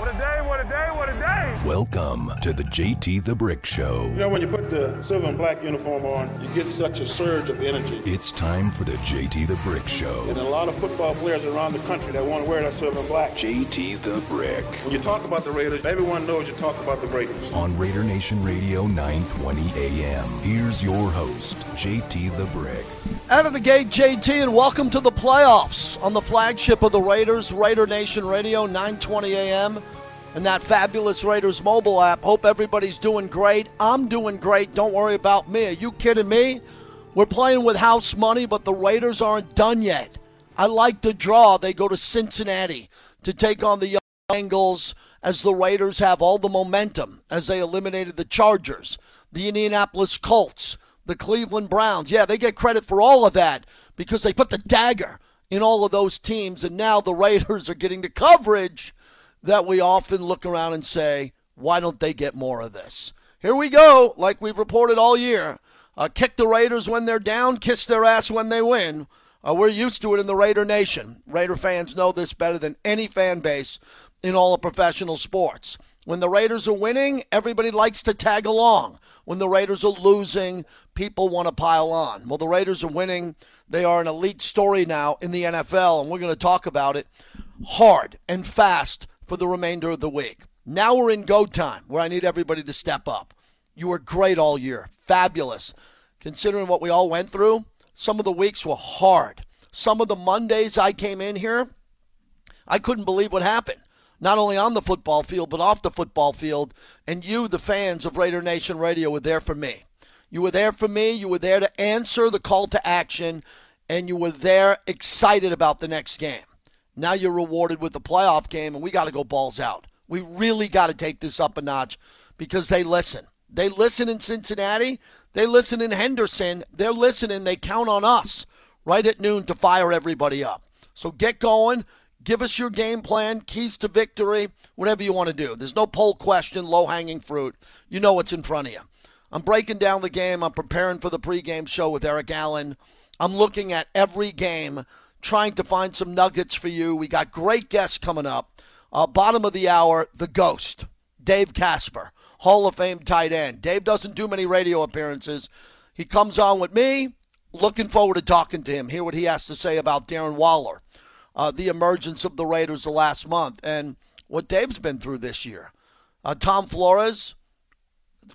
What a day, what a day, what a day. Welcome to the JT the Brick Show. You know, when you put the silver and black uniform on, you get such a surge of energy. It's time for the JT the Brick Show. And a lot of football players around the country that want to wear that silver and black. JT the Brick. When you talk about the Raiders, everyone knows you talk about the Raiders. On Raider Nation Radio 920 AM. Here's your host, JT the Brick. Out of the gate, JT, and welcome to the playoffs on the flagship of the Raiders, Raider Nation Radio, 920 AM, and that fabulous Raiders mobile app. Hope everybody's doing great. I'm doing great. Don't worry about me. Are you kidding me? We're playing with house money, but the Raiders aren't done yet. I like the draw. They go to Cincinnati to take on the Bengals as the Raiders have all the momentum as they eliminated the Chargers, the Indianapolis Colts, the Cleveland Browns. Yeah, they get credit for all of that because they put the dagger in all of those teams, and now the Raiders are getting the coverage that we often look around and say, why don't they get more of this? Here we go, like we've reported all year. Uh, kick the Raiders when they're down, kiss their ass when they win. Uh, we're used to it in the Raider Nation. Raider fans know this better than any fan base in all of professional sports. When the Raiders are winning, everybody likes to tag along. When the Raiders are losing, people want to pile on. Well, the Raiders are winning. They are an elite story now in the NFL, and we're going to talk about it hard and fast for the remainder of the week. Now we're in go time where I need everybody to step up. You were great all year. Fabulous. Considering what we all went through, some of the weeks were hard. Some of the Mondays I came in here, I couldn't believe what happened. Not only on the football field, but off the football field. And you, the fans of Raider Nation Radio, were there for me. You were there for me. You were there to answer the call to action, and you were there excited about the next game. Now you're rewarded with the playoff game, and we got to go balls out. We really got to take this up a notch because they listen. They listen in Cincinnati. They listen in Henderson. They're listening. They count on us right at noon to fire everybody up. So get going. Give us your game plan, keys to victory, whatever you want to do. There's no poll question, low hanging fruit. You know what's in front of you. I'm breaking down the game. I'm preparing for the pregame show with Eric Allen. I'm looking at every game, trying to find some nuggets for you. We got great guests coming up. Uh, bottom of the hour, the ghost, Dave Casper, Hall of Fame tight end. Dave doesn't do many radio appearances. He comes on with me. Looking forward to talking to him, hear what he has to say about Darren Waller uh, the emergence of the Raiders the last month and what Dave's been through this year. Uh, Tom Flores,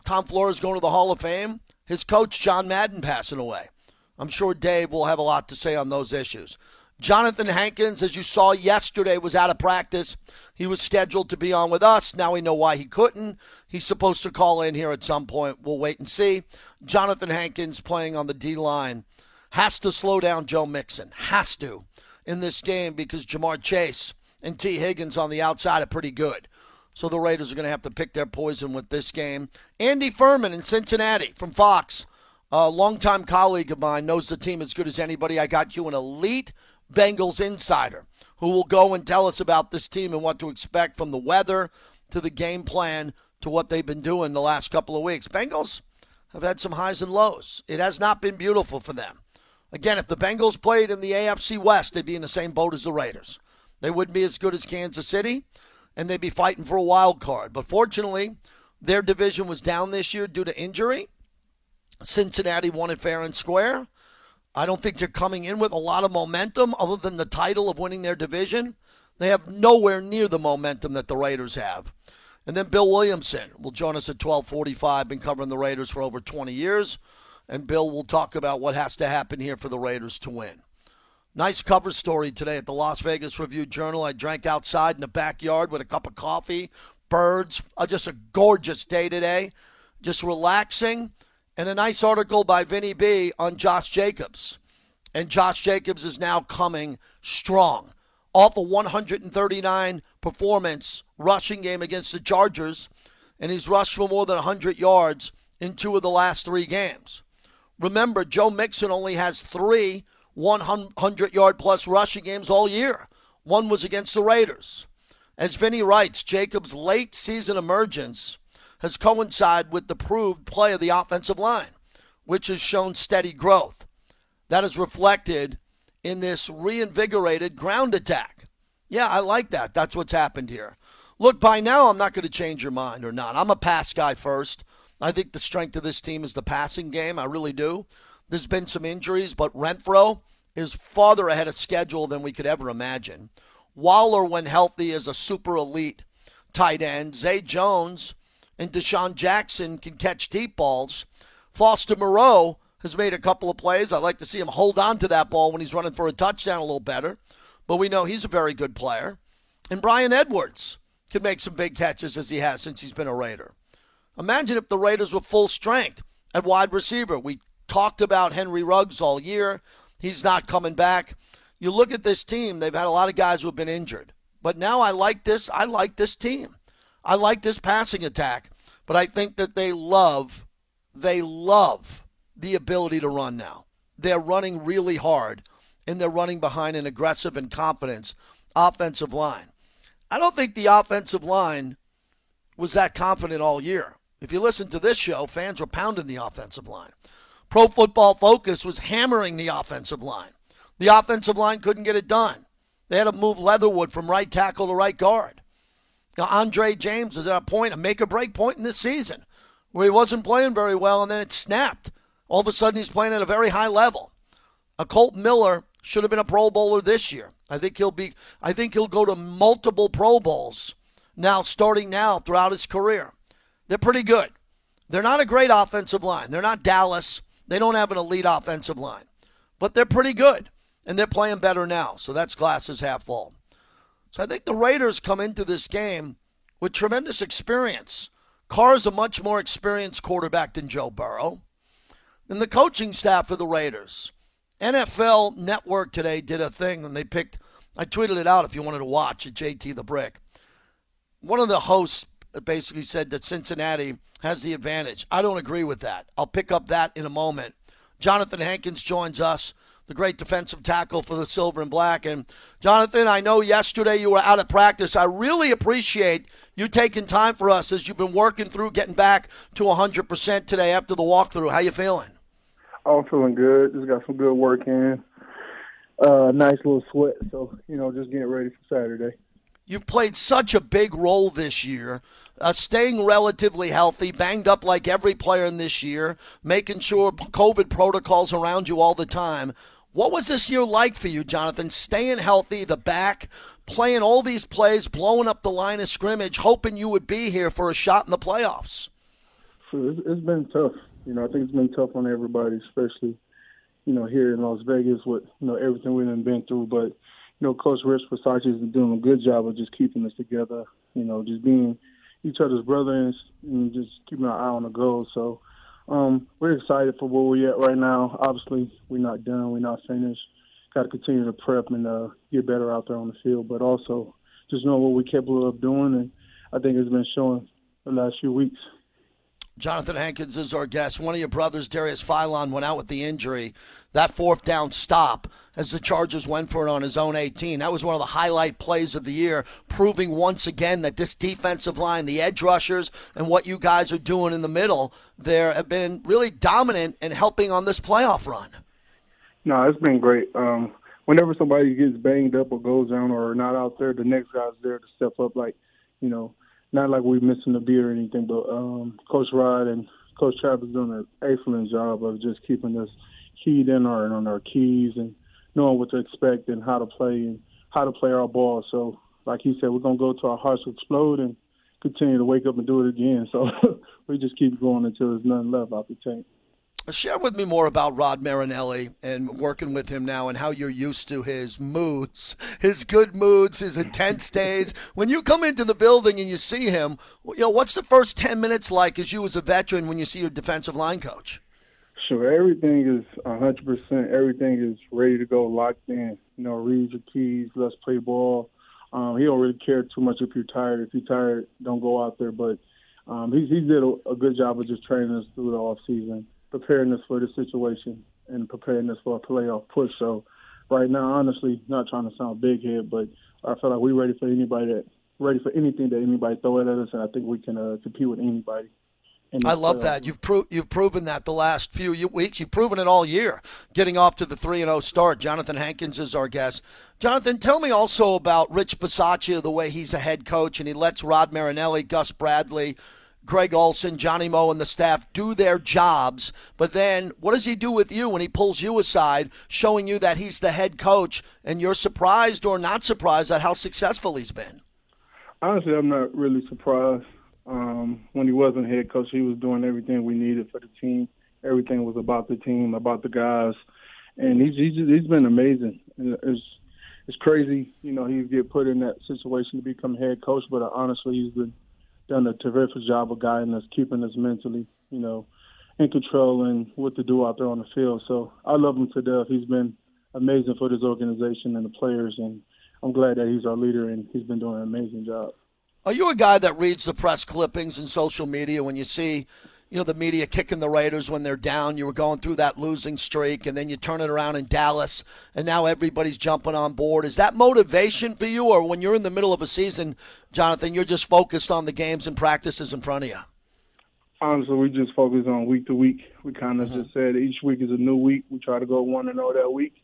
Tom Flores going to the Hall of Fame. His coach John Madden passing away. I'm sure Dave will have a lot to say on those issues. Jonathan Hankins, as you saw yesterday, was out of practice. He was scheduled to be on with us. Now we know why he couldn't. He's supposed to call in here at some point. We'll wait and see. Jonathan Hankins playing on the D line has to slow down Joe Mixon. Has to in this game because Ja'Marr Chase and Tee Higgins on the outside are pretty good. So the Raiders are going to have to pick their poison with this game. Andy Furman in Cincinnati from Fox, a longtime colleague of mine, knows the team as good as anybody. I got you an elite Bengals insider who will go and tell us about this team and what to expect from the weather to the game plan to what they've been doing the last couple of weeks. Bengals have had some highs and lows. It has not been beautiful for them. Again, if the Bengals played in the AFC West, they'd be in the same boat as the Raiders. They wouldn't be as good as Kansas City, and they'd be fighting for a wild card. But fortunately, their division was down this year due to injury. Cincinnati won it fair and square. I don't think they're coming in with a lot of momentum other than the title of winning their division. They have nowhere near the momentum that the Raiders have. And then Bill Williamson will join us at 1245. Been covering the Raiders for over 20 years and Bill will talk about what has to happen here for the Raiders to win. Nice cover story today at the Las Vegas Review Journal. I drank outside in the backyard with a cup of coffee, birds. Uh, just a gorgeous day today. Just relaxing. And a nice article by Vinny B on Josh Jacobs. And Josh Jacobs is now coming strong. Off a 139 performance rushing game against the Chargers, and he's rushed for more than 100 yards in two of the last three games. Remember, Joe Mixon only has three 100 yard plus rushing games all year. One was against the Raiders. As Vinny writes, Jacobs' late season emergence has coincided with the proved play of the offensive line, which has shown steady growth. That is reflected in this reinvigorated ground attack. Yeah, I like that. That's what's happened here. Look, by now, I'm not going to change your mind or not. I'm a pass guy first. I think the strength of this team is the passing game. I really do. There's been some injuries, but Renfrow is farther ahead of schedule than we could ever imagine. Waller, when healthy, is a super elite tight end. Zay Jones and DeSean Jackson can catch deep balls. Foster Moreau has made a couple of plays. I'd like to see him hold on to that ball when he's running for a touchdown a little better, but we know he's a very good player. And Bryan Edwards can make some big catches as he has since he's been a Raider. Imagine if the Raiders were full strength at wide receiver. We talked about Henry Ruggs all year. He's not coming back. You look at this team, they've had a lot of guys who have been injured. But now I like this. I like this team. I like this passing attack. But I think that they love, they love the ability to run now. They're running really hard, and they're running behind an aggressive and confident offensive line. I don't think the offensive line was that confident all year. If you listen to this show, fans were pounding the offensive line. Pro Football Focus was hammering the offensive line. The offensive line couldn't get it done. They had to move Leatherwood from right tackle to right guard. Now, Andre James is at a point, a make or break point in this season, where he wasn't playing very well, and then it snapped. All of a sudden, he's playing at a very high level. Kolton Miller should have been a Pro Bowler this year. I think he'll be. I think he'll go to multiple Pro Bowls now, starting now throughout his career. They're pretty good. They're not a great offensive line. They're not Dallas. They don't have an elite offensive line, but they're pretty good, and they're playing better now. So that's glasses half full. So I think the Raiders come into this game with tremendous experience. Carr's a much more experienced quarterback than Joe Burrow. And the coaching staff of the Raiders NFL Network today did a thing and they picked, I tweeted it out if you wanted to watch at JT the Brick. One of the hosts basically said that Cincinnati has the advantage. I don't agree with that. I'll pick up that in a moment. Jonathan Hankins joins us, the great defensive tackle for the Silver and Black. And Jonathan, I know yesterday you were out of practice. I really appreciate you taking time for us as you've been working through getting back to 100% today after the walkthrough. How you feeling? I'm feeling good. Just got some good work in. Uh, nice little sweat. So, you know, just getting ready for Saturday. You've played such a big role this year, uh, staying relatively healthy, banged up like every player in this year, making sure COVID protocols around you all the time. What was this year like for you, Jonathan? Staying healthy, the back, playing all these plays, blowing up the line of scrimmage, hoping you would be here for a shot in the playoffs. It's, been tough. You know, I think it's been tough on everybody, especially, you know, here in Las Vegas with, you know, everything we've been through. But, you know, Coach Rich Bisaccia been doing a good job of just keeping us together, you know, just being each other's brothers and just keeping our eye on the goal. So um, we're excited for where we're at right now. Obviously, we're not done. We're not finished. Got to continue to prep and uh, get better out there on the field, but also just know what we're capable of doing. And I think it's been showing the last few weeks. Jonathan Hankins is our guest. One of your brothers, Darius Philon, went out with the injury. That fourth down stop as the Chargers went for it on his own 18. That was one of the highlight plays of the year, proving once again that this defensive line, the edge rushers, and what you guys are doing in the middle there have been really dominant in helping on this playoff run. No, it's been great. Um, whenever somebody gets banged up or goes down or not out there, the next guy's there to step up. Like, you know, not like we're missing a beat or anything, but um, Coach Rod and Coach Travis doing an excellent job of just keeping us keyed in our, on our keys and knowing what to expect and how to play and how to play our ball. So, like he said, we're gonna go to our hearts explode and continue to wake up and do it again. So we just keep going until there's nothing left out the tank. Share with me more about Rod Marinelli and working with him now and how you're used to his moods, his good moods, his intense days. When you come into the building and you see him, you know, what's the first 10 minutes like as you as a veteran when you see your defensive line coach? Sure, everything is 100%. Everything is ready to go, locked in. You know, read your keys, let's play ball. Um, he don't really care too much if you're tired. If you're tired, don't go out there. But um, he, he did a, a good job of just training us through the off season preparing us for the situation and preparing us for a playoff push. So right now, honestly, not trying to sound big head, but I feel like we're ready for anybody that ready for anything that anybody throw at us, and I think we can uh, compete with anybody I love that. You've pro- you've proven that the last few weeks. You've proven it all year. Getting off to the three and zero oh start. Jonathan Hankins is our guest. Jonathan, tell me also about Rich Bisaccia, the way he's a head coach and he lets Rod Marinelli, Gus Bradley, Greg Olson, Johnny Mo, and the staff do their jobs. But then, what does he do with you when he pulls you aside, showing you that he's the head coach, and you're surprised or not surprised at how successful he's been? Honestly, I'm not really surprised. Um, when he wasn't head coach, he was doing everything we needed for the team. Everything was about the team, about the guys, and he's he's, he's been amazing. It's it's crazy, you know, he get put in that situation to become head coach, but honestly, he's been done a terrific job of guiding us, keeping us mentally, you know, in control and what to do out there on the field. So I love him to death. He's been amazing for this organization and the players, and I'm glad that he's our leader and he's been doing an amazing job. Are you a guy that reads the press clippings and social media when you see, you know, the media kicking the Raiders when they're down? You were going through that losing streak, and then you turn it around in Dallas, and now everybody's jumping on board. Is that motivation for you, or when you're in the middle of a season, Jonathan, you're just focused on the games and practices in front of you? Honestly, we just focus on week to week. We kind of mm-hmm. just said each week is a new week. We try to go one and zero that week,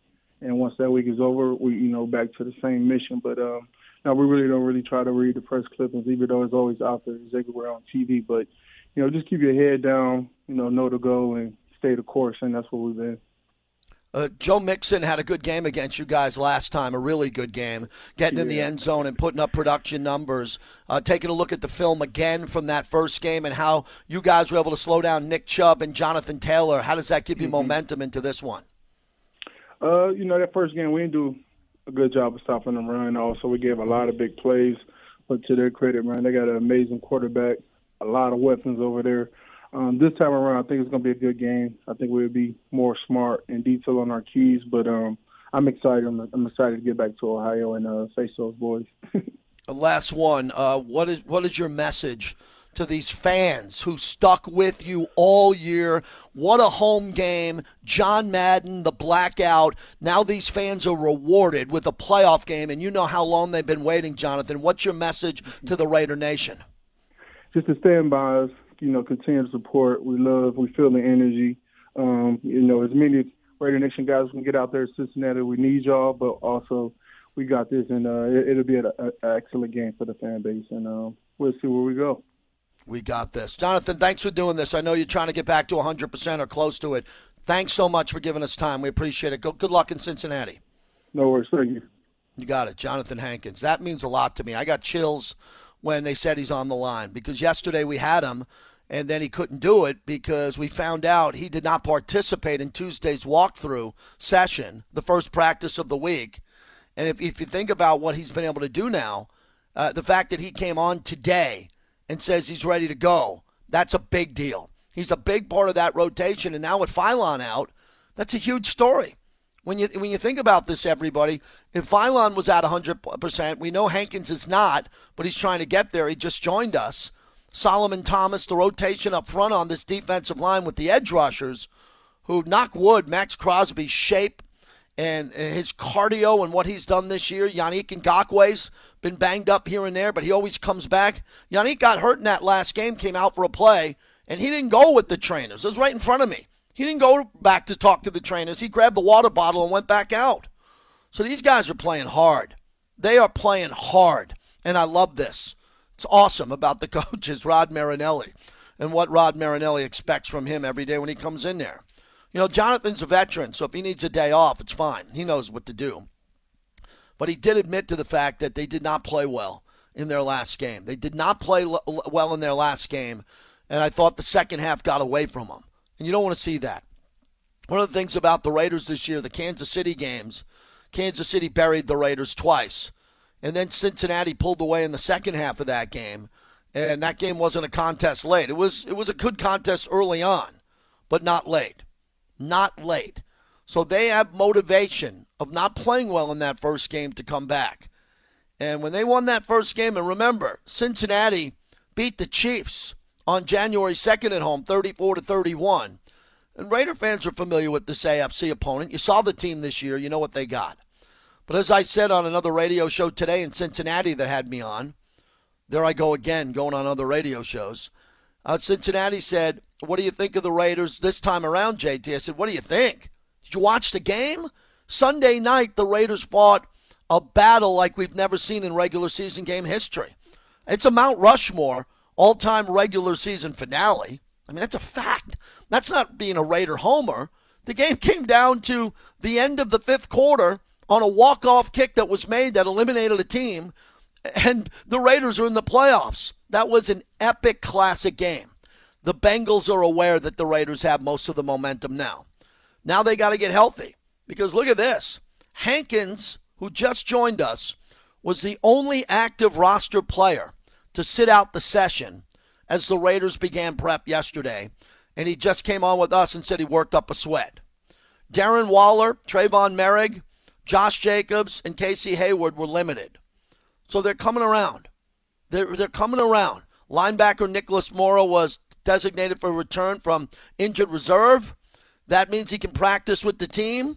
and once that week is over, we you know back to the same mission. But um, now we really don't really try to read the press clippings, even though it's always out there, it's everywhere on TV. But you know, just keep your head down, you know, know to go and stay the course, and that's what we've been. Uh, Joe Mixon had a good game against you guys last time, a really good game, getting yeah. in the end zone and putting up production numbers. Uh, taking a look at the film again from that first game and how you guys were able to slow down Nick Chubb and Jonathan Taylor. How does that give you mm-hmm. momentum into this one? Uh, you know, that first game we didn't do a good job of stopping them run. Also, we gave a lot of big plays. But to their credit, man, they got an amazing quarterback, a lot of weapons over there. Um, this time around, I think it's going to be a good game. I think we'll be more smart and detail on our keys. But um, I'm excited. I'm, I'm, excited to get back to Ohio and uh, face those boys. Last one. Uh, what is what is your message to these fans who stuck with you all year. What a home game. John Madden, the blackout. Now these fans are rewarded with a playoff game, and you know how long they've been waiting, Jonathan. What's your message to the Raider Nation? Just to stand by us, you know, continue to support. We love, we feel the energy. Um, you know, as many Raider Nation guys can get out there in Cincinnati, we need y'all, but also we got this, and uh, it, will be an excellent game for the fan base, and uh, we'll see where we go. We got this. Jonathan, thanks for doing this. I know you're trying to get back to 100% or close to it. Thanks so much for giving us time. We appreciate it. Go, good luck in Cincinnati. No worries. Thank you. You got it. Jonathan Hankins. That means a lot to me. I got chills when they said he's on the line because yesterday we had him and then he couldn't do it because we found out he did not participate in Tuesday's walkthrough session, the first practice of the week. And if, if you think about what he's been able to do now, uh, the fact that he came on today – and says he's ready to go. That's a big deal. He's a big part of that rotation, and now with Philon out, that's a huge story. When you when you think about this, everybody, if Philon was at 100%, we know Hankins is not, but he's trying to get there. He just joined us. Solomon Thomas, the rotation up front on this defensive line with the edge rushers, who knock wood, Maxx Crosby's shape and his cardio and what he's done this year. Yannick Ngakoue's been banged up here and there, but he always comes back. Yannick got hurt in that last game, came out for a play, and he didn't go with the trainers. It was right in front of me. He didn't go back to talk to the trainers. He grabbed the water bottle and went back out. So these guys are playing hard. They are playing hard, and I love this. It's awesome about the coaches, Rod Marinelli, and what Rod Marinelli expects from him every day when he comes in there. You know, Jonathan's a veteran, so if he needs a day off, it's fine. He knows what to do. But he did admit to the fact that they did not play well in their last game. They did not play well in their last game, and I thought the second half got away from them. And you don't want to see that. One of the things about the Raiders this year, the Kansas City games, Kansas City buried the Raiders twice. And then Cincinnati pulled away in the second half of that game. And that game wasn't a contest late. It was it was a good contest early on, but not late not late. So they have motivation of not playing well in that first game to come back. And when they won that first game, and remember, Cincinnati beat the Chiefs on January 2nd at home, 34 to 31. And Raider fans are familiar with this AFC opponent. You saw the team this year, you know what they got. But as I said on another radio show today in Cincinnati that had me on, there I go again, going on other radio shows. Uh, Cincinnati said, What do you think of the Raiders this time around, JT? I said, What do you think? Did you watch the game? Sunday night, the Raiders fought a battle like we've never seen in regular season game history. It's a Mount Rushmore all time regular season finale. I mean, that's a fact. That's not being a Raider homer. The game came down to the end of the fifth quarter on a walk off kick that was made that eliminated a team, and the Raiders are in the playoffs. That was an epic classic game. The Bengals are aware that the Raiders have most of the momentum now. Now they got to get healthy because look at this. Hankins, who just joined us, was the only active roster player to sit out the session as the Raiders began prep yesterday. And he just came on with us and said he worked up a sweat. Darren Waller, Tre'von Moehrig, Josh Jacobs, and Casey Hayward were limited. So they're coming around. They're, they're coming around. Linebacker Nicholas Morrow was designated for return from injured reserve. That means he can practice with the team.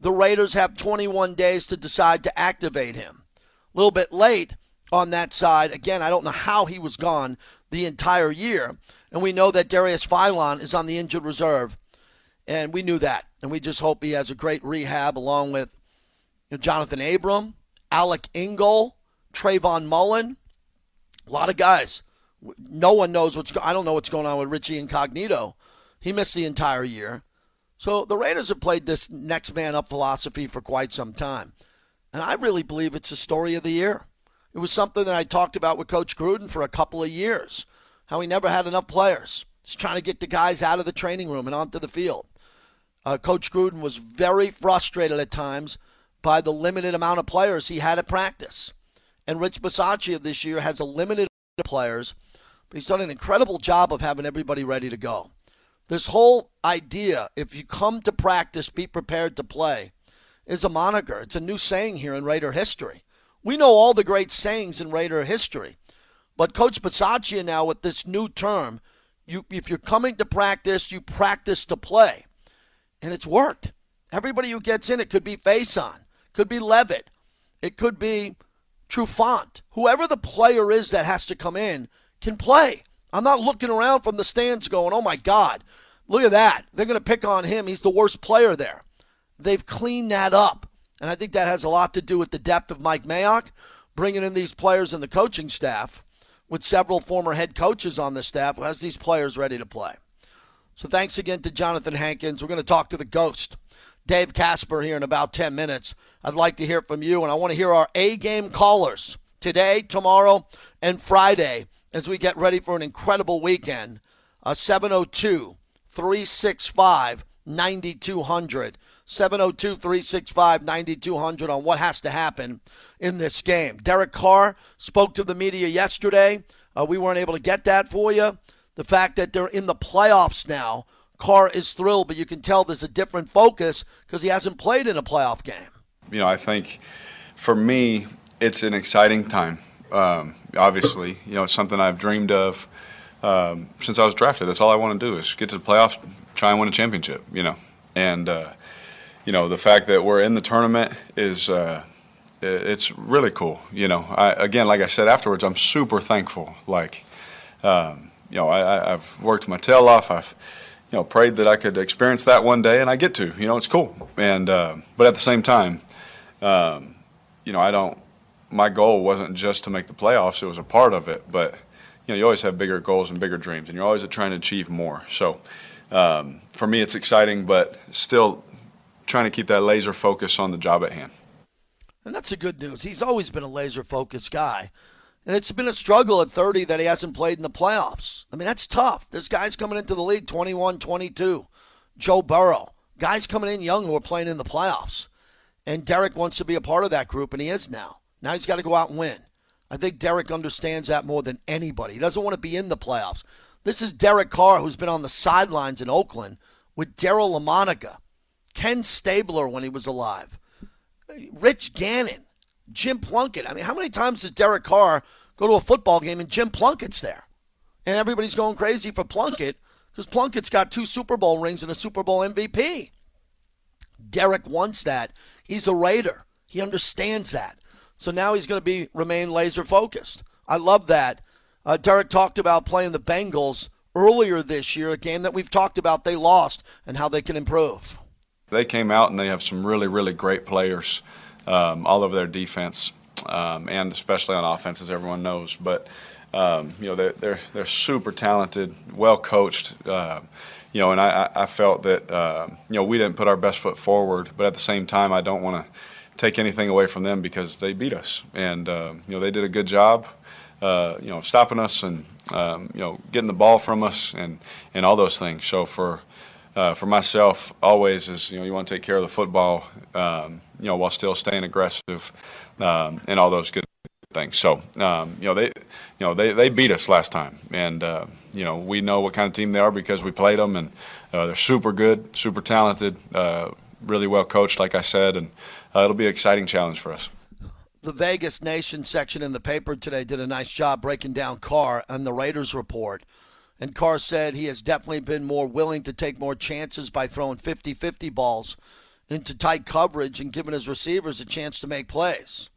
The Raiders have 21 days to decide to activate him. A little bit late on that side. Again, I don't know how he was gone the entire year. And we know that Darius Philon is on the injured reserve. And we knew that. And we just hope he has a great rehab along with you know, Jonathan Abram, Alec Ingold, Trayvon Mullen. A lot of guys. No one knows what's I don't know what's going on with Richie Incognito. He missed the entire year. So the Raiders have played this next man up philosophy for quite some time. And I really believe it's the story of the year. It was something that I talked about with Coach Gruden for a couple of years, how he never had enough players. He's trying to get the guys out of the training room and onto the field. Uh, Coach Gruden was very frustrated at times by the limited amount of players he had at practice. And Rich Bisaccia this year has a limited amount of players, but he's done an incredible job of having everybody ready to go. This whole idea, if you come to practice, be prepared to play, is a moniker. It's a new saying here in Raider history. We know all the great sayings in Raider history. But Coach Bisaccia now with this new term, you if you're coming to practice, you practice to play. And it's worked. Everybody who gets in it could be Facyson, could be Leavitt, it could be Trufant. Whoever the player is that has to come in can play. I'm not looking around from the stands going, oh my God, look at that. They're going to pick on him. He's the worst player there. They've cleaned that up. And I think that has a lot to do with the depth of Mike Mayock, bringing in these players and the coaching staff, with several former head coaches on the staff who has these players ready to play. So thanks again to Jonathan Hankins. We're going to talk to the ghost, Dave Casper, here in about 10 minutes. I'd like to hear from you, and I want to hear our A game callers today, tomorrow, and Friday as we get ready for an incredible weekend. Uh, 702 365 9200. 702 365 9200 on what has to happen in this game. Derek Carr spoke to the media yesterday. Uh, we weren't able to get that for you. The fact that they're in the playoffs now, Carr is thrilled, but you can tell there's a different focus because he hasn't played in a playoff game. You know, I think for me, it's an exciting time. Um, obviously, you know, it's something I've dreamed of um, since I was drafted. That's all I want to do is get to the playoffs, try and win a championship. You know, and uh, you know, the fact that we're in the tournament is uh, it's really cool. You know, I, again, like I said afterwards, I'm super thankful. Like, um, you know, I, have worked my tail off. I've you know prayed that I could experience that one day, and I get to. You know, it's cool. And uh, but at the same time, um, you know, I don't. My goal wasn't just to make the playoffs; it was a part of it. But you know, you always have bigger goals and bigger dreams, and you're always trying to achieve more. So. Um, for me, it's exciting, but still trying to keep that laser focus on the job at hand. And that's the good news. He's always been a laser focused guy. And it's been a struggle at 30 that he hasn't played in the playoffs. I mean, that's tough. There's guys coming into the league 21, 22. Joe Burrow. Guys coming in young who are playing in the playoffs. And Derek wants to be a part of that group, and he is now. Now he's got to go out and win. I think Derek understands that more than anybody. He doesn't want to be in the playoffs. This is Derek Carr, who's been on the sidelines in Oakland with Daryl Lamonica. Ken Stabler when he was alive, Rich Gannon, Jim Plunkett. I mean, how many times does Derek Carr go to a football game and Jim Plunkett's there? And everybody's going crazy for Plunkett because Plunkett's got two Super Bowl rings and a Super Bowl MVP. Derek wants that. He's a Raider. He understands that. So now he's going to be remain laser focused. I love that. Uh, Derek talked about playing the Bengals earlier this year, a game that we've talked about they lost, and how they can improve. They came out and they have some really, really great players um, all over their defense, um, and especially on offense, as everyone knows. But um, you know, they're, they're they're super talented, well coached. Uh, you know, and I, I felt that uh, you know we didn't put our best foot forward, but at the same time, I don't want to take anything away from them because they beat us, and uh, you know they did a good job. Uh, you know, stopping us and um, you know getting the ball from us and and all those things. So for uh, for myself, always is you know you want to take care of the football, um, you know, while still staying aggressive um, and all those good things. So um, you know they you know they, they beat us last time, and uh, you know we know what kind of team they are because we played them, and uh, they're super good, super talented, uh, really well coached, like I said, and uh, it'll be an exciting challenge for us the Vegas Nation section in the paper today did a nice job breaking down Carr and the Raiders report. And Carr said he has definitely been more willing to take more chances by throwing 50 50 balls into tight coverage and giving his receivers a chance to make plays.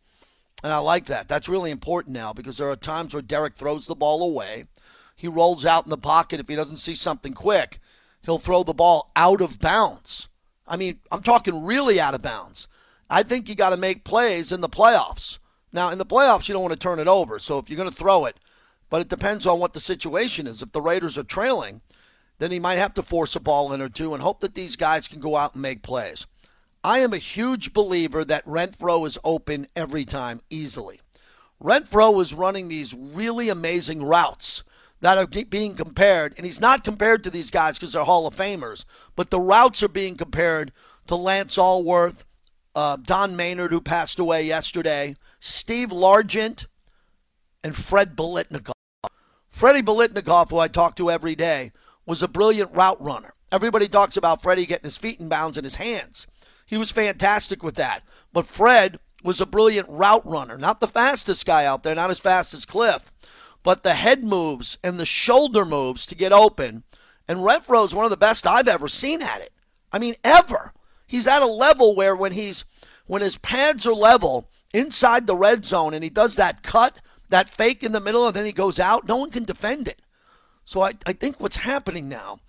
And I like that. That's really important now because there are times where Derek throws the ball away. He rolls out in the pocket. If he doesn't see something quick, he'll throw the ball out of bounds. I mean, I'm talking really out of bounds. I think you got to make plays in the playoffs. Now, in the playoffs, you don't want to turn it over. So if you're going to throw it, but it depends on what the situation is. If the Raiders are trailing, then he might have to force a ball in or two and hope that these guys can go out and make plays. I am a huge believer that Renfrow is open every time easily. Renfrow is running these really amazing routes that are being compared, and he's not compared to these guys because they're Hall of Famers, but the routes are being compared to Lance Alworth, uh, Don Maynard, who passed away yesterday, Steve Largent, and Fred Biletnikoff. Freddie Biletnikoff, who I talk to every day, was a brilliant route runner. Everybody talks about Freddie getting his feet in bounds and his hands. He was fantastic with that. But Fred was a brilliant route runner. Not the fastest guy out there, not as fast as Cliff, but the head moves and the shoulder moves to get open. And Renfrow is one of the best I've ever seen at it. I mean, ever. He's at a level where when he's when his pads are level inside the red zone and he does that cut, that fake in the middle, and then he goes out, no one can defend it. So I, I think what's happening now,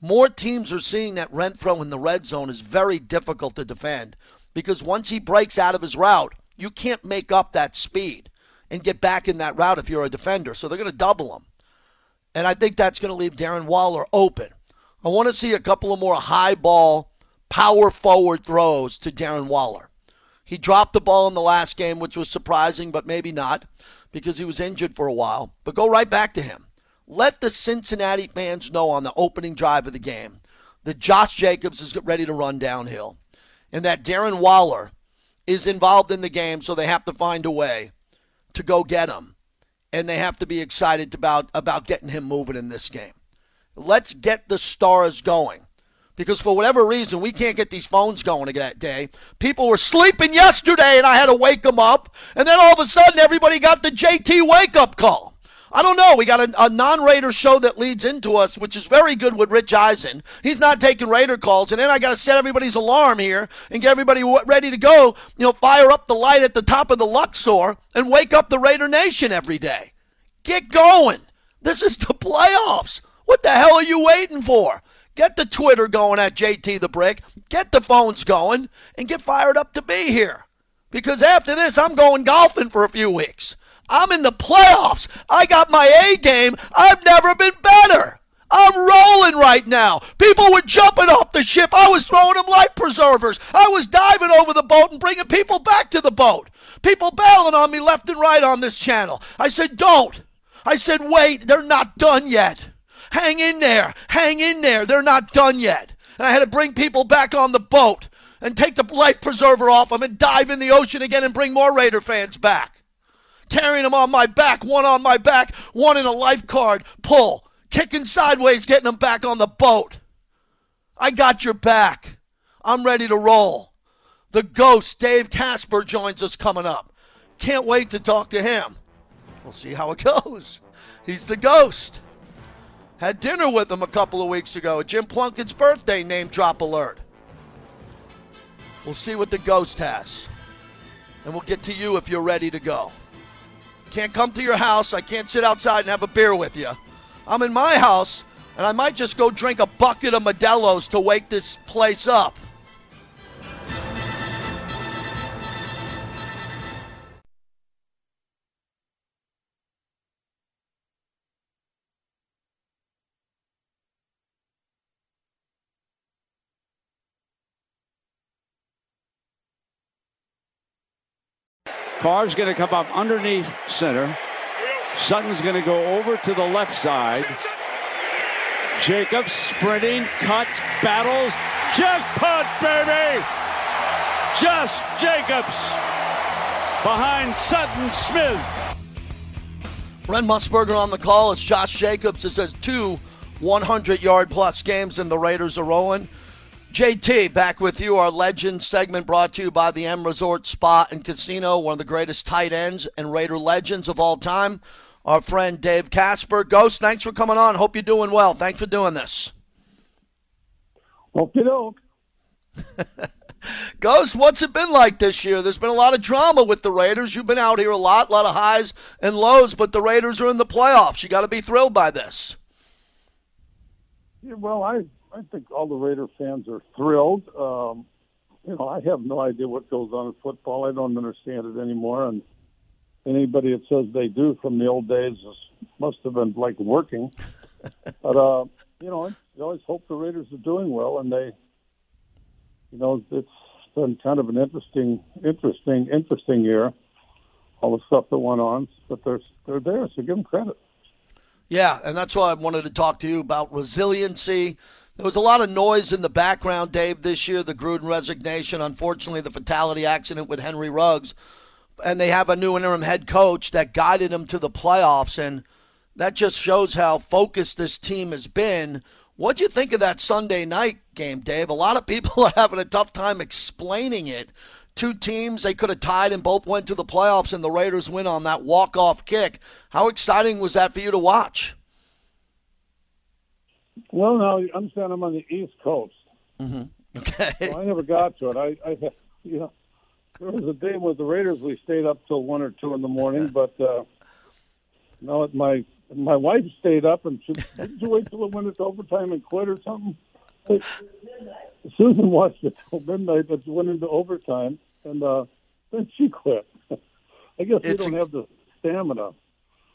more teams are seeing that Renfrow in the red zone is very difficult to defend because once he breaks out of his route, you can't make up that speed and get back in that route if you're a defender. So they're going to double him. And I think that's going to leave Darren Waller open. I want to see a couple of more high ball power forward throws to Darren Waller. He dropped the ball in the last game, which was surprising, but maybe not because he was injured for a while. But go right back to him. Let the Cincinnati fans know on the opening drive of the game that Josh Jacobs is ready to run downhill and that Darren Waller is involved in the game, so they have to find a way to go get him. And they have to be excited about, about getting him moving in this game. Let's get the stars going because for whatever reason we can't get these phones going that day. People were sleeping yesterday and I had to wake them up, and then all of a sudden everybody got the JT wake up call. I don't know. We got a, a non Raider show that leads into us, which is very good with Rich Eisen. He's not taking Raider calls. And then I got to set everybody's alarm here and get everybody ready to go. You know, fire up the light at the top of the Luxor and wake up the Raider Nation every day. Get going. This is the playoffs. What the hell are you waiting for? Get the Twitter going at JT the Brick. Get the phones going and get fired up to be here. Because after this, I'm going golfing for a few weeks. I'm in the playoffs. I got my A game. I've never been better. I'm rolling right now. People were jumping off the ship. I was throwing them life preservers. I was diving over the boat and bringing people back to the boat. People bailing on me left and right on this channel. I said, don't. I said, wait, they're not done yet. Hang in there. Hang in there. They're not done yet. And I had to bring people back on the boat and take the life preserver off them and dive in the ocean again and bring more Raider fans back. Carrying them on my back, one on my back, one in a lifeguard pull, kicking sideways, getting them back on the boat. I got your back. I'm ready to roll. The ghost, Dave Casper, joins us coming up. Can't wait to talk to him. We'll see how it goes. He's the ghost. Had dinner with him a couple of weeks ago. Jim Plunkett's birthday name drop alert. We'll see what the ghost has. And we'll get to you if you're ready to go. Can't come to your house. I can't sit outside and have a beer with you. I'm in my house. and I might just go drink a bucket of Modelo's to wake this place up. Carr's going to come up underneath center. Sutton's going to go over to the left side. Jacobs sprinting, cuts, battles. Jackpot, baby! Just Jacobs behind Sutton Smith. Brent Musburger on the call. It's Josh Jacobs. It says two 100 yard plus games, and the Raiders are rolling. JT, back with you. Our legend segment brought to you by the M Resort Spa and Casino, one of the greatest tight ends and Raider legends of all time. Our friend Dave Casper. Ghost, thanks for coming on. Hope you're doing well. Thanks for doing this. Hope you don't. Ghost, what's it been like this year? There's been a lot of drama with the Raiders. You've been out here a lot, a lot of highs and lows, but the Raiders are in the playoffs. You got to be thrilled by this. Yeah, well, I I think all the Raider fans are thrilled. Um, you know, I have no idea what goes on in football. I don't understand it anymore, and anybody that says they do from the old days is, must have been like working. but uh, you know, you always hope the Raiders are doing well, and they, you know, it's been kind of an interesting, interesting, interesting year. All the stuff that went on, but they're they're there, so give them credit. Yeah, and that's why I wanted to talk to you about resiliency there was a lot of noise in the background, Dave, this year. The Gruden resignation, unfortunately, the fatality accident with Henry Ruggs, and they have a new interim head coach that guided them to the playoffs, and that just shows how focused this team has been. What'd you think of that Sunday night game, Dave? A lot of people are having a tough time explaining it. Two teams, they could have tied and both went to the playoffs, and the Raiders win on that walk-off kick. How exciting was that for you to watch? Well, now you understand I'm on the East Coast. Mm-hmm. Okay. So I never got to it. I, I, you know, there was a day with the Raiders we stayed up till one or two in the morning, but uh, no, my my wife stayed up and she didn't you wait till it went into overtime and quit or something. Susan watched it till midnight, but went into overtime and uh, then she quit. I guess we don't have the stamina.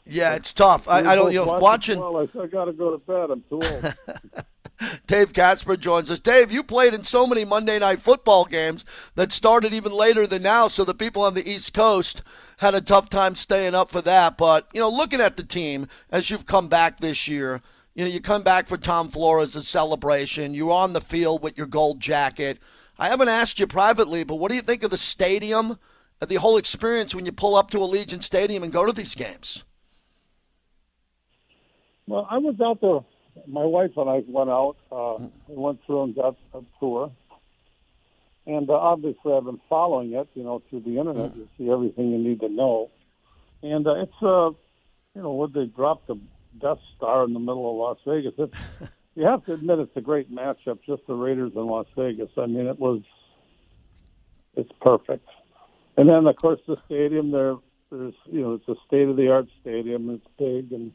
Yeah, it's tough. I, I don't. You know, watching. Well, I, I got to go to bed. I'm too old. Dave Casper joins us. Dave, you played in so many Monday night football games that started even later than now, so the people on the East Coast had a tough time staying up for that. But you know, looking at the team as you've come back this year, you know, you come back for Tom Flores' celebration. You're on the field with your gold jacket. I haven't asked you privately, but what do you think of the stadium, the whole experience when you pull up to Allegiant Stadium and go to these games? Well, I was out there. My wife and I went out. Uh, we went through and got a tour. And uh, obviously, I've been following it, you know, through the internet. You see everything you need to know. And uh, it's, uh, you know, would they drop the Death Star in the middle of Las Vegas? It's, you have to admit it's a great matchup, just the Raiders in Las Vegas. I mean, it was, it's perfect. And then, of course, the stadium there, there's, you know, it's a state of the art stadium. It's big and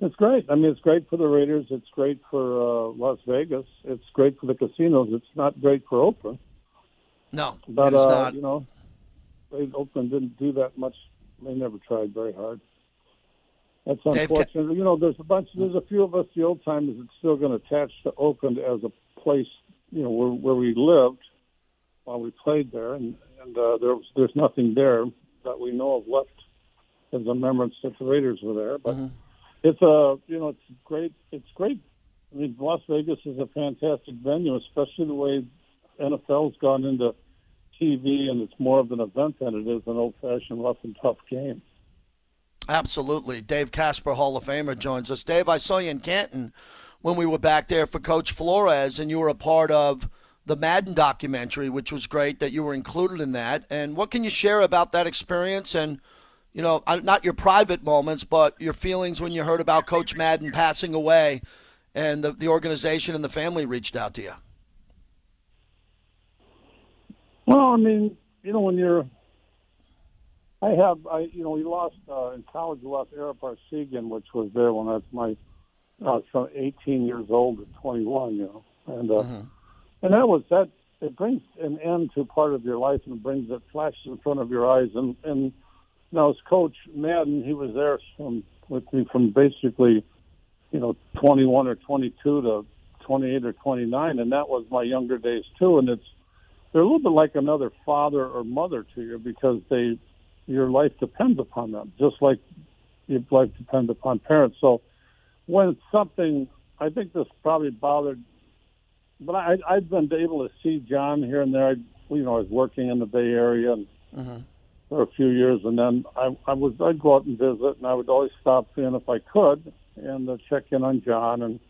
it's great. I mean, it's great for the Raiders. It's great for uh, Las Vegas. It's great for the casinos. It's not great for Oakland. No, but uh, not. you know, they, Oakland didn't do that much. They never tried very hard. That's unfortunate. Dave, you know, there's a bunch. There's a few of us, the old timers, that's still going to attach to Oakland as a place, you know, where where we lived while we played there, and and uh, there's there's nothing there that we know of left as a remembrance that the Raiders were there, but. Mm-hmm it's a you know it's great. It's great. I mean, Las Vegas is a fantastic venue, especially the way NFL's gone into TV, and it's more of an event than it is an old-fashioned rough and tough game. Absolutely, Dave Casper, Hall of Famer, joins us. Dave, I saw you in Canton when we were back there for Coach Flores, and you were a part of the Madden documentary, which was great that you were included in that. And what can you share about that experience and? You know, not your private moments, but your feelings when you heard about Coach Madden passing away and the, the organization and the family reached out to you? Well, I mean, you know, when you're, I have, I, you know, we lost uh, in college. We lost Ara Parseghian, which was there when I was my uh, from 18 years old to 21, you know, and uh, mm-hmm. and that was that. It brings an end to part of your life and brings it flashes in front of your eyes. And and now as coach Madden, he was there from with me from basically, you know, 21 or 22 to 28 or 29, and that was my younger days too. And it's they're a little bit like another father or mother to you because they your life depends upon them, just like your life depends upon parents. So when something, I think this probably bothered, but I, I've been able to see John here and there. I, you know, I was working in the Bay Area and mm-hmm. For a few years, and then I, I was I'd go out and visit, and I would always stop in if I could and uh, check in on John and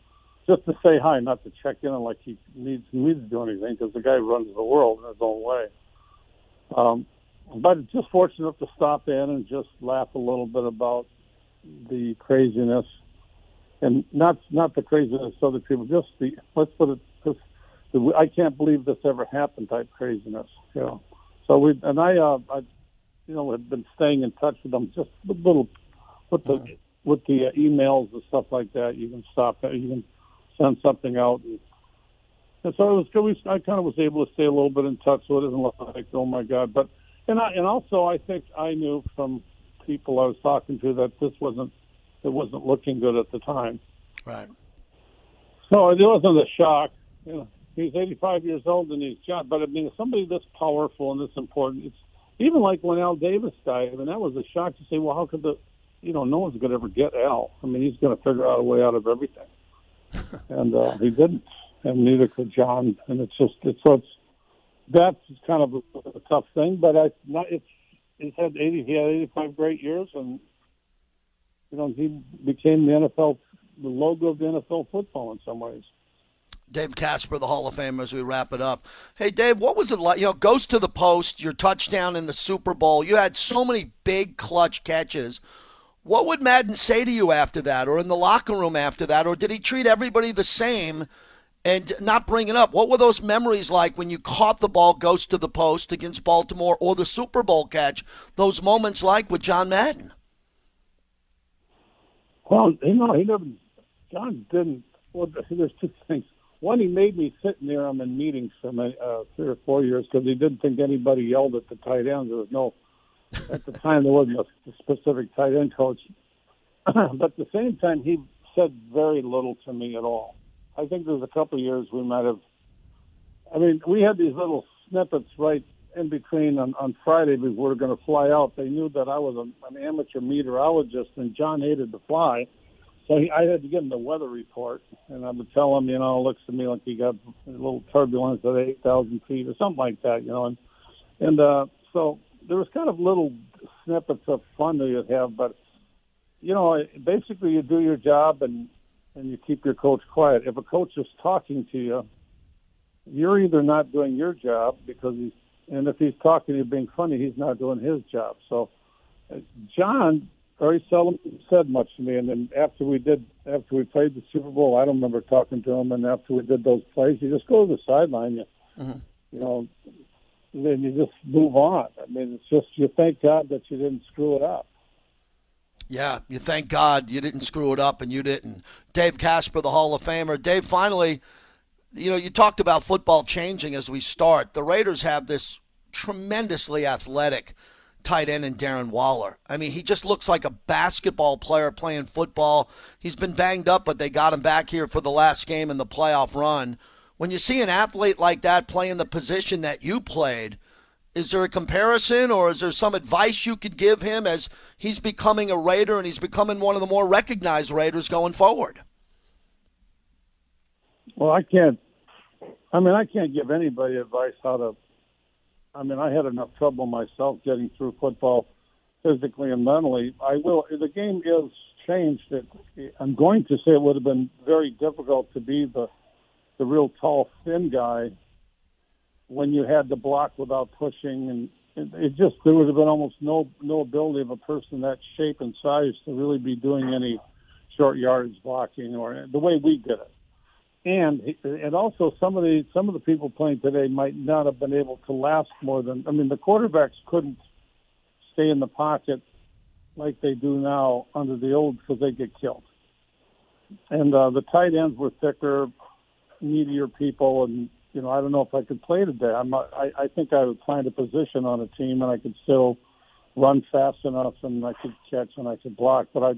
just to say hi, not to check in on like he needs me to do anything because the guy runs the world in his own way. Um, but just fortunate enough to stop in and just laugh a little bit about the craziness, and not not the craziness of other people, just the let's put it just the, I can't believe this ever happened type craziness, you know. So we and I, uh, I, you know, have been staying in touch with them just a little with the mm-hmm. with the uh, emails and stuff like that. You can stop, you can send something out. And, and so it was good. We, I kind of was able to stay a little bit in touch with it and like, oh my God. But and I, and also I think I knew from people I was talking to that this wasn't it wasn't looking good at the time. Right. So it wasn't a shock. You know, he's 85 years old and he's shot. But I mean, somebody this powerful and this important. It's even like when Al Davis died. I mean, that was a shock to say, well, how could the, you know, no one's going to ever get Al. I mean, he's going to figure out a way out of everything, and uh, he didn't, and neither could John. And it's just, it's so it's that's kind of a, a tough thing. But I, not it's he's had 80, he had 85 great years, and you know he became the NFL, the logo of the NFL football in some ways. Dave Casper, the Hall of Famer, as we wrap it up. Hey, Dave, what was it like? You know, ghost to the post, your touchdown in the Super Bowl. You had so many big clutch catches. What would Madden say to you after that, or in the locker room after that, or did he treat everybody the same? and not bring it up. What were those memories like when you caught the ball ghost to the post against Baltimore or the Super Bowl catch? Those moments like with John Madden? Well, you know, he never, John didn't. Well, there's two things. One, he made me sit near him in meetings for uh, three or four years because he didn't think anybody yelled at the tight end. There was no, at the time, there wasn't a specific tight end coach. but at the same time, he said very little to me at all. I think there's a couple of years we might have. I mean, we had these little snippets right in between on, on Friday before we were going to fly out. They knew that I was a, an amateur meteorologist and John hated to fly. So he, I had to give him the weather report, and I would tell him, you know, it looks to me like he got a little turbulence at 8,000 feet or something like that, you know. And, and uh, so there was kind of little snippets of fun that you'd have, but, you know, basically you do your job and and you keep your coach quiet. If a coach is talking to you, you're either not doing your job because he's, and if he's talking to you being funny, he's not doing his job. So, uh, John very seldom said much to me. And then after we did, after we played the Super Bowl, I don't remember talking to him. And after we did those plays, you just go to the sideline, you, mm-hmm. you know, then you just move on. I mean, it's just you thank God that you didn't screw it up. Yeah, you thank God you didn't screw it up and you didn't. Dave Casper, the Hall of Famer. Dave, finally, you know, you talked about football changing as we start. The Raiders have this tremendously athletic tight end in Darren Waller. I mean, he just looks like a basketball player playing football. He's been banged up, but they got him back here for the last game in the playoff run. When you see an athlete like that playing the position that you played – is there a comparison or is there some advice you could give him as he's becoming a Raider and he's becoming one of the more recognized Raiders going forward? Well, I can't. I mean, I can't give anybody advice how to. I mean, I had enough trouble myself getting through football physically and mentally. I will. The game is changed. It, I'm going to say it would have been very difficult to be the the real tall, thin guy when you had to block without pushing, and it, it just there would have been almost no no ability of a person that shape and size to really be doing any short yardage blocking or the way we did it. And and also some of the some of the people playing today might not have been able to last more than I mean the quarterbacks couldn't stay in the pocket like they do now under the old because they get killed. and uh, the tight ends were thicker, meatier people, and you know I don't know if I could play today. I'm not, I I think I would find a position on a team and I could still run fast enough and I could catch and I could block, but I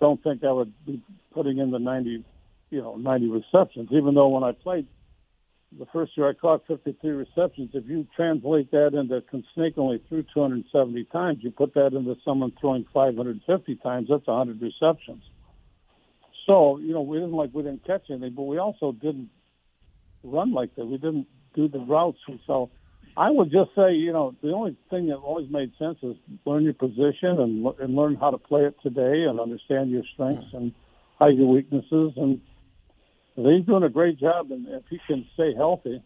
don't think I would be putting in the 90, you know, 90 receptions. Even though when I played the first year, I caught 53 receptions. If you translate that into Snake only threw 270 times, you put that into someone throwing 550 times, that's 100 receptions. So, you know, we didn't like we didn't catch anything, but we also didn't run like that. We didn't do the routes. So I would just say, you know, the only thing that always made sense is learn your position and, and learn how to play it today and understand your strengths and how your weaknesses. And he's doing a great job. And if he can stay healthy,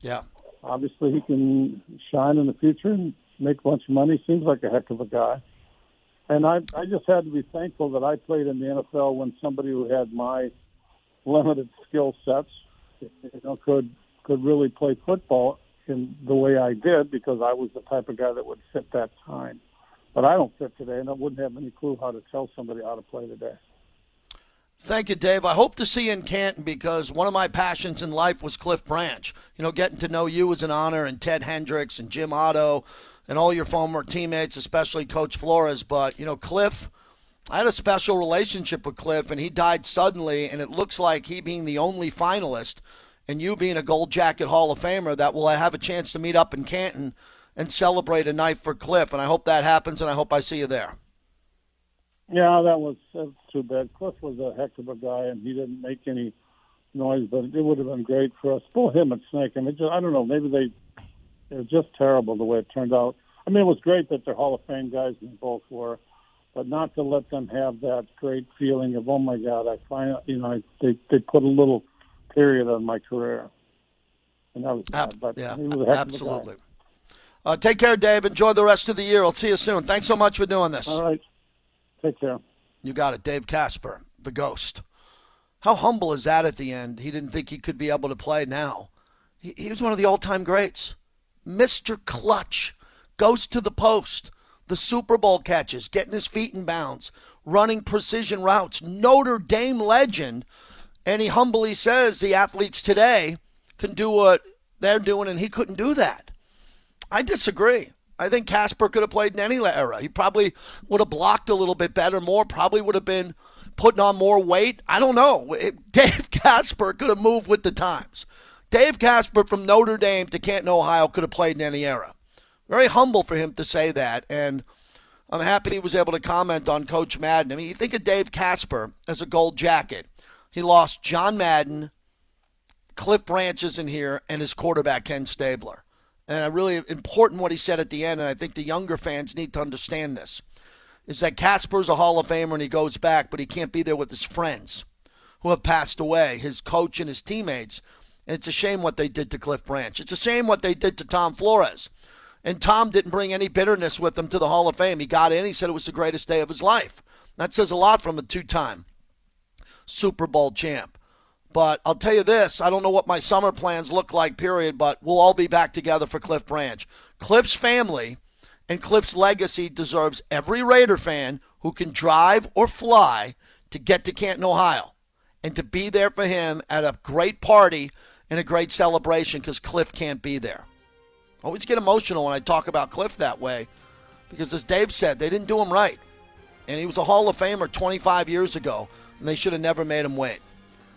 yeah, obviously he can shine in the future and make a bunch of money. Seems like a heck of a guy. And I, I just had to be thankful that I played in the NFL when somebody who had my limited skill sets, you know, could could really play football in the way I did because I was the type of guy that would fit that time. But I don't fit today, and I wouldn't have any clue how to tell somebody how to play today. Thank you, Dave. I hope to see you in Canton because one of my passions in life was Cliff Branch. You know, getting to know you was an honor, and Ted Hendricks and Jim Otto and all your former teammates, especially Coach Flores. But, you know, Cliff, I had a special relationship with Cliff, and he died suddenly, and it looks like he being the only finalist and you being a Gold Jacket Hall of Famer that will have a chance to meet up in Canton and celebrate a night for Cliff. And I hope that happens, and I hope I see you there. Yeah, that was that's too bad. Cliff was a heck of a guy, and he didn't make any noise, but it would have been great for us. Both him and Snake. I mean, just, I don't know. Maybe they it was just terrible the way it turned out. I mean, it was great that they're Hall of Fame guys, and both were, but not to let them have that great feeling of, oh my God, I find you know I, they they put a little period on my career, and that was bad. But yeah, he was a heck absolutely. Of a guy. Uh, take care, Dave. Enjoy the rest of the year. I'll see you soon. Thanks so much for doing this. All right. Take care. You got it. Dave Casper, the ghost. How humble is that at the end? He didn't think he could be able to play now. He, he was one of the all time greats. Mr. Clutch ghost to the post, the Super Bowl catches, getting his feet in bounds, running precision routes. Notre Dame legend. And he humbly says the athletes today can do what they're doing, and he couldn't do that. I disagree. I think Casper could have played in any era. He probably would have blocked a little bit better, more, probably would have been putting on more weight. I don't know. Dave Casper could have moved with the times. Dave Casper from Notre Dame to Canton, Ohio could have played in any era. Very humble for him to say that, and I'm happy he was able to comment on Coach Madden. I mean, you think of Dave Casper as a gold jacket. He lost John Madden, Cliff Branch's in here, and his quarterback, Ken Stabler. And I really important what he said at the end, and I think the younger fans need to understand this, is that Casper's a Hall of Famer and he goes back, but he can't be there with his friends who have passed away, his coach and his teammates. And it's a shame what they did to Cliff Branch. It's a shame what they did to Tom Flores. And Tom didn't bring any bitterness with him to the Hall of Fame. He got in, he said it was the greatest day of his life. That says a lot from a two time Super Bowl champ. But I'll tell you this I don't know what my summer plans look like, period, but we'll all be back together for Cliff Branch. Cliff's family and Cliff's legacy deserves every Raider fan who can drive or fly to get to Canton, Ohio, and to be there for him at a great party and a great celebration because Cliff can't be there. I always get emotional when I talk about Cliff that way because, as Dave said, they didn't do him right. And he was a Hall of Famer 25 years ago, and they should have never made him wait.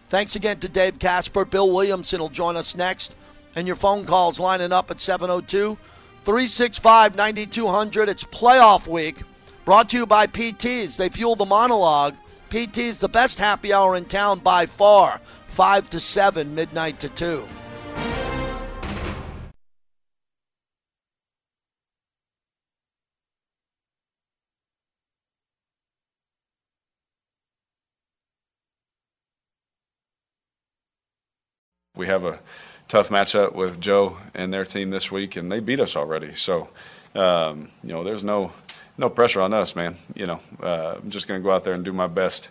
Thanks again to Dave Casper. Bill Williamson will join us next. And your phone calls lining up at 702 365 9200. It's playoff week. Brought to you by PTs. They fuel the monologue. PT's the best happy hour in town by far. 5 to 7, midnight to 2. We have a tough matchup with Joe and their team this week, and they beat us already. So, um, you know, there's no no pressure on us, man. You know, uh, I'm just going to go out there and do my best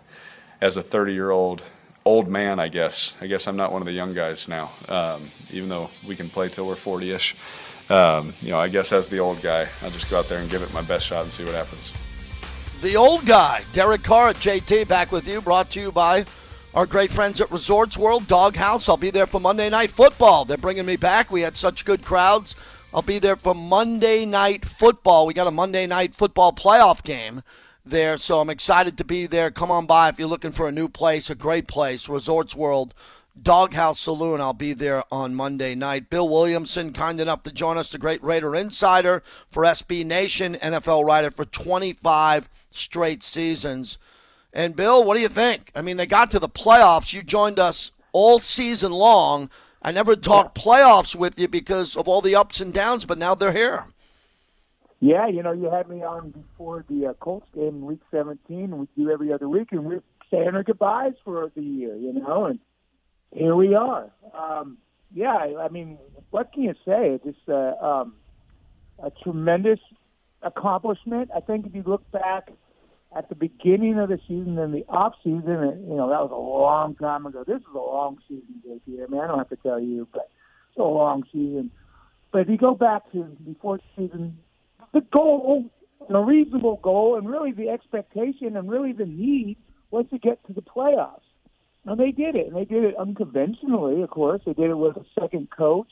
as a 30 year old old man, I guess. I guess I'm not one of the young guys now, um, even though we can play till we're 40 ish. Um, you know, I guess as the old guy, I'll just go out there and give it my best shot and see what happens. The old guy, Derek Carr at JT, back with you, brought to you by our great friends at Resorts World Dawg House. I'll be there for Monday Night Football. They're bringing me back. We had such good crowds. I'll be there for Monday Night Football. We got a Monday Night Football playoff game there, so I'm excited to be there. Come on by if you're looking for a new place, a great place, Resorts World. Dawg House Saloon. I'll be there on Monday night. Bill Williamson, kind enough to join us, the great Raider insider for SB Nation, NFL writer for 25 straight seasons. And Bill, what do you think? I mean, they got to the playoffs. You joined us all season long. I never talked playoffs with you because of all the ups and downs, but now they're here. Yeah, you know, you had me on before the uh, Colts game, Week 17. We do every other week, and we're saying our goodbyes for the year, you know, and here we are. Um, yeah, I mean, what can you say? It's just uh, um, a tremendous accomplishment. I think if you look back at the beginning of the season and the off season, And, you know, that was a long time ago. This is a long season, JT. I mean, I don't have to tell you, but it's a long season. But if you go back to before the season, the goal, the reasonable goal, and really the expectation and really the need was to get to the playoffs. Now they did it, and they did it unconventionally. Of course, they did it with a second coach,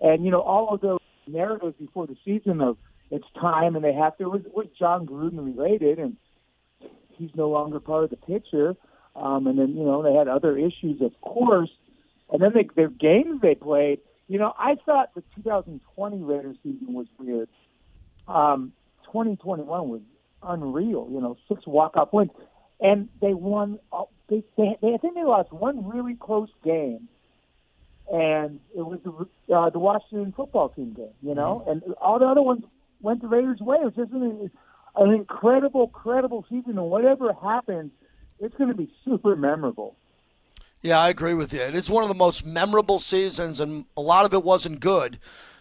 and you know all of those narratives before the season of it's time and they have to was, was Jon Gruden related, and he's no longer part of the picture. Um, and then you know they had other issues, of course, and then they, their games they played. You know, I thought the 2020 Raiders season was weird. Um, 2021 was unreal. You know, six walk-off wins, and they won they, they, they I think they lost one really close game, and it was the uh, the Washington football team game, you know, mm-hmm. and all the other ones went the Raiders' way. It was just an, an incredible, credible season, and whatever happens, it's going to be super memorable. Yeah, I agree with you. It's one of the most memorable seasons, and a lot of it wasn't good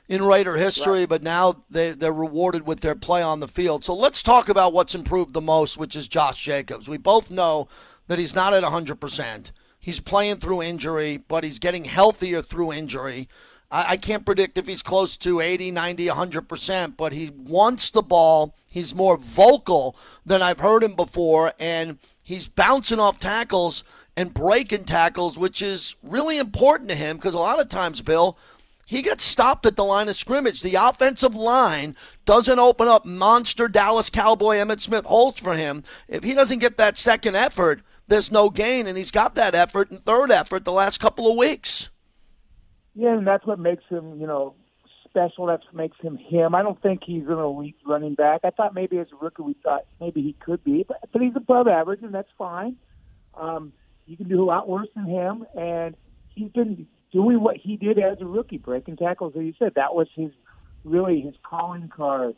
in Raider history, right. but now they, they're rewarded with their play on the field. So let's talk about what's improved the most, which is Josh Jacobs. We both know that he's not at 100%. He's playing through injury, but he's getting healthier through injury. I, I can't predict if he's close to 80, 90, 100%, but he wants the ball. He's more vocal than I've heard him before, and he's bouncing off tackles and breaking tackles, which is really important to him because a lot of times, Bill, he gets stopped at the line of scrimmage. The offensive line doesn't open up monster Dallas Cowboy Emmitt Smith holes for him. If he doesn't get that second effort, there's no gain, and he's got that effort and third effort the last couple of weeks. Yeah, and that's what makes him, you know, special. That's what makes him him. I don't think he's an elite running back. I thought maybe as a rookie we thought maybe he could be, but, but he's above average, and that's fine. Um, you can do a lot worse than him, and he's been doing what he did as a rookie, breaking tackles. As you said, that was his really his calling card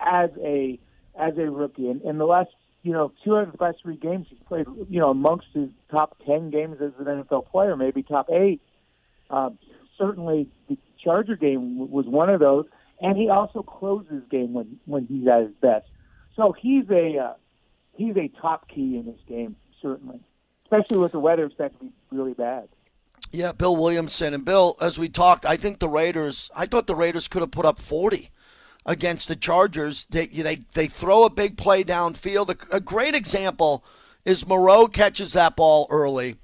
as a as a rookie. And in the last you know, two out of the last three games he's played, you know, amongst his top ten games as an NFL player, maybe top eight. Um, certainly, the Charger game was one of those, and he also closes game when when he's at his best. So he's a uh, he's a top key in this game, certainly, especially with the weather expected to be really bad. Yeah, Bill Williamson and Bill, as we talked, I think the Raiders. I thought the Raiders could have put up forty against the Chargers. They they they throw a big play downfield. A, a great example is Moreau catches that ball early.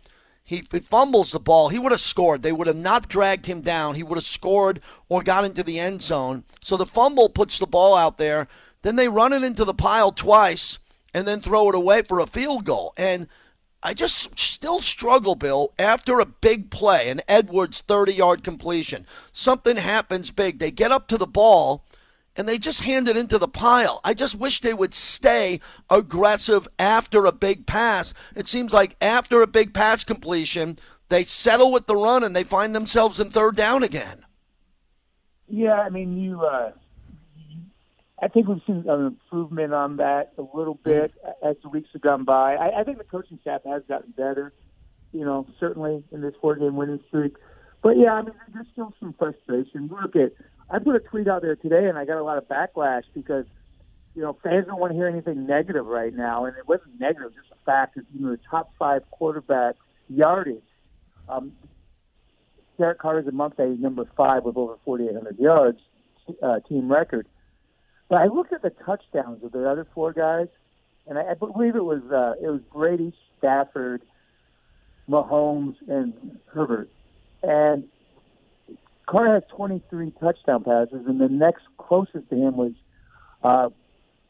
He, he fumbles the ball. He would have scored. They would have not dragged him down. He would have scored or got into the end zone. So the fumble puts the ball out there. Then they run it into the pile twice and then throw it away for a field goal. And I just still struggle, Bill, after a big play, an Edwards 30 yard completion. Something happens big. They get up to the ball and they just hand it into the pile. I just wish they would stay aggressive after a big pass. It seems like after a big pass completion, they settle with the run and they find themselves in third down again. Yeah, I mean, you. Uh, I think we've seen an improvement on that a little bit as the weeks have gone by. I, I think the coaching staff has gotten better. You know, certainly in this four-game winning streak. But yeah, I mean, there's still some frustration. Look at I put a tweet out there today, and I got a lot of backlash because you know fans don't want to hear anything negative right now, and it wasn't negative, just the fact that you know the top five quarterback yardage. Um, Derek Carter's a month a number five with over 4,800 yards, uh, team record. But I looked at the touchdowns of the other four guys, and I, I believe it was uh, it was Brady, Stafford, Mahomes and Herbert. And Carr has 23 touchdown passes, and the next closest to him was uh,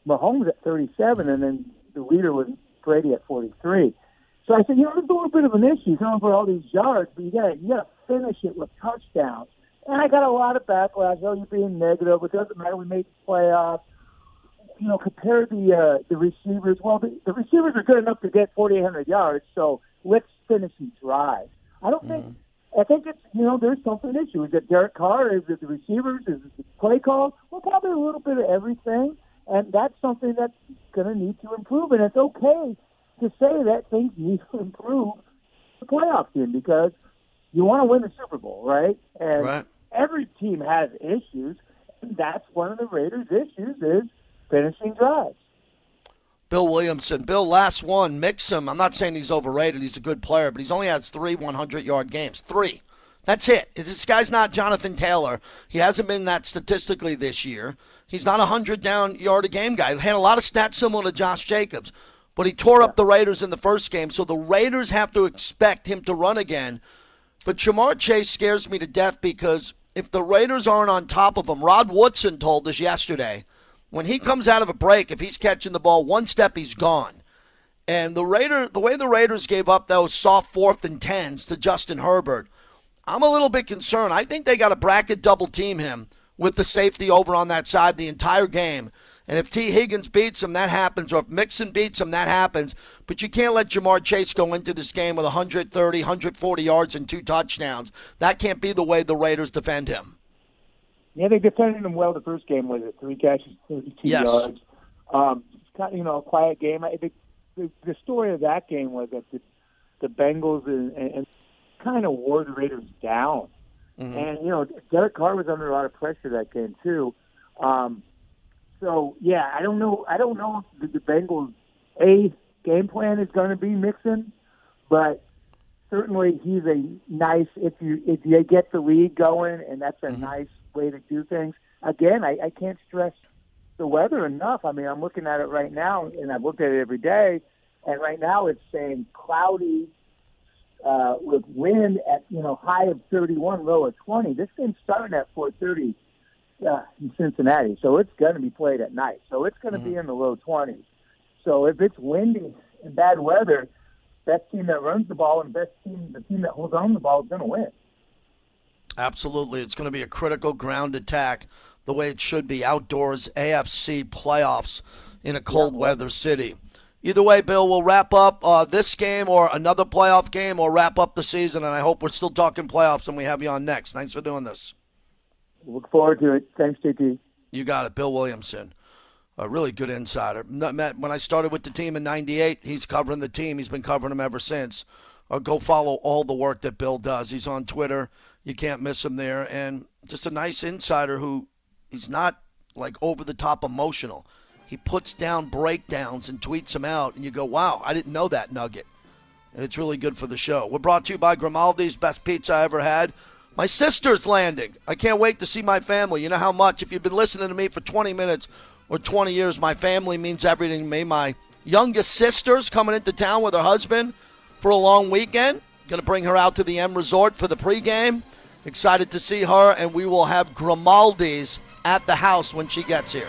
Mahomes at 37, and then the leader was Brady at 43. So I said, you know, there's a little bit of an issue going for all these yards, but you got you got to finish it with touchdowns. And I got a lot of backlash. Oh, you're being negative. It doesn't matter. We made the playoffs. You know, compare the uh, the receivers. Well, the, the receivers are good enough to get 4,800 yards. So let's finish and drive. I don't mm-hmm. think. I think it's you know there's something issue. Is it Derek Carr? Is it the receivers? Is it the play call? Well, probably a little bit of everything, and that's something that's going to need to improve. And it's okay to say that things need to improve the playoff team because you want to win the Super Bowl, right? And right. every team has issues, and that's one of the Raiders' issues is finishing drives. Bill Williamson. Bill, last one, Mixon. I'm not saying he's overrated. He's a good player, but he's only had three 100 yard games. Three. That's it. This guy's not Jonathan Taylor. He hasn't been that statistically this year. He's not a 100 down yard a game guy. He had a lot of stats similar to Josh Jacobs, but he tore up the Raiders in the first game, so the Raiders have to expect him to run again. But Ja'Marr Chase scares me to death because if the Raiders aren't on top of him, Rod Woodson told us yesterday when he comes out of a break, if he's catching the ball one step, he's gone. And the Raider, the way the Raiders gave up those soft fourth and tens to Justin Herbert, I'm a little bit concerned. I think they got to bracket double team him with the safety over on that side the entire game. And if Tee Higgins beats him, that happens. Or if Mixon beats him, that happens. But you can't let Ja'Marr Chase go into this game with 130, 140 yards and two touchdowns. That can't be the way the Raiders defend him. Yeah, they defended him well the first game. Was it three catches, thirty-two yes. yards? Um, kind of, you know, a quiet game. I, the, the, the story of that game was that the, the Bengals and, and kind of wore the Raiders down. Mm-hmm. And you know, Derek Carr was under a lot of pressure that game too. Um, so yeah, I don't know. I don't know if the, the Bengals a game plan is going to be Mixon, but certainly he's a nice if you if you get the lead going, and that's a mm-hmm. nice way to do things. Again, I, I can't stress the weather enough. I mean, I'm looking at it right now, and I've looked at it every day, and right now it's saying cloudy uh, with wind at you know high of 31, low of 20. This game's starting at 4:30 uh, in Cincinnati, so it's going to be played at night. So it's going to mm-hmm. be in the low 20s. So if it's windy and bad weather, best team that runs the ball and best team, the team that holds on the ball is going to win. Absolutely. It's going to be a critical ground attack the way it should be outdoors AFC playoffs in a cold yeah. weather city. Either way, Bill, we'll wrap up uh, this game or another playoff game or wrap up the season. And I hope we're still talking playoffs and we have you on next. Thanks for doing this. Look forward to it. Thanks, JT. You got it. Bill Williamson, a really good insider. When I started with the team in 98, he's covering the team. He's been covering them ever since. Uh, go follow all the work that Bill does. He's on Twitter you can't miss him there. And just a nice insider who he's not like over the top emotional. He puts down breakdowns and tweets them out, and you go, wow, I didn't know that nugget. And it's really good for the show. We're brought to you by Grimaldi's, best pizza I ever had. My sister's landing. I can't wait to see my family. You know how much, if you've been listening to me for 20 minutes or 20 years, my family means everything to me. My youngest sister's coming into town with her husband for a long weekend. Going to bring her out to the M Resort for the pregame. Excited to see her, and we will have Grimaldi's at the house when she gets here.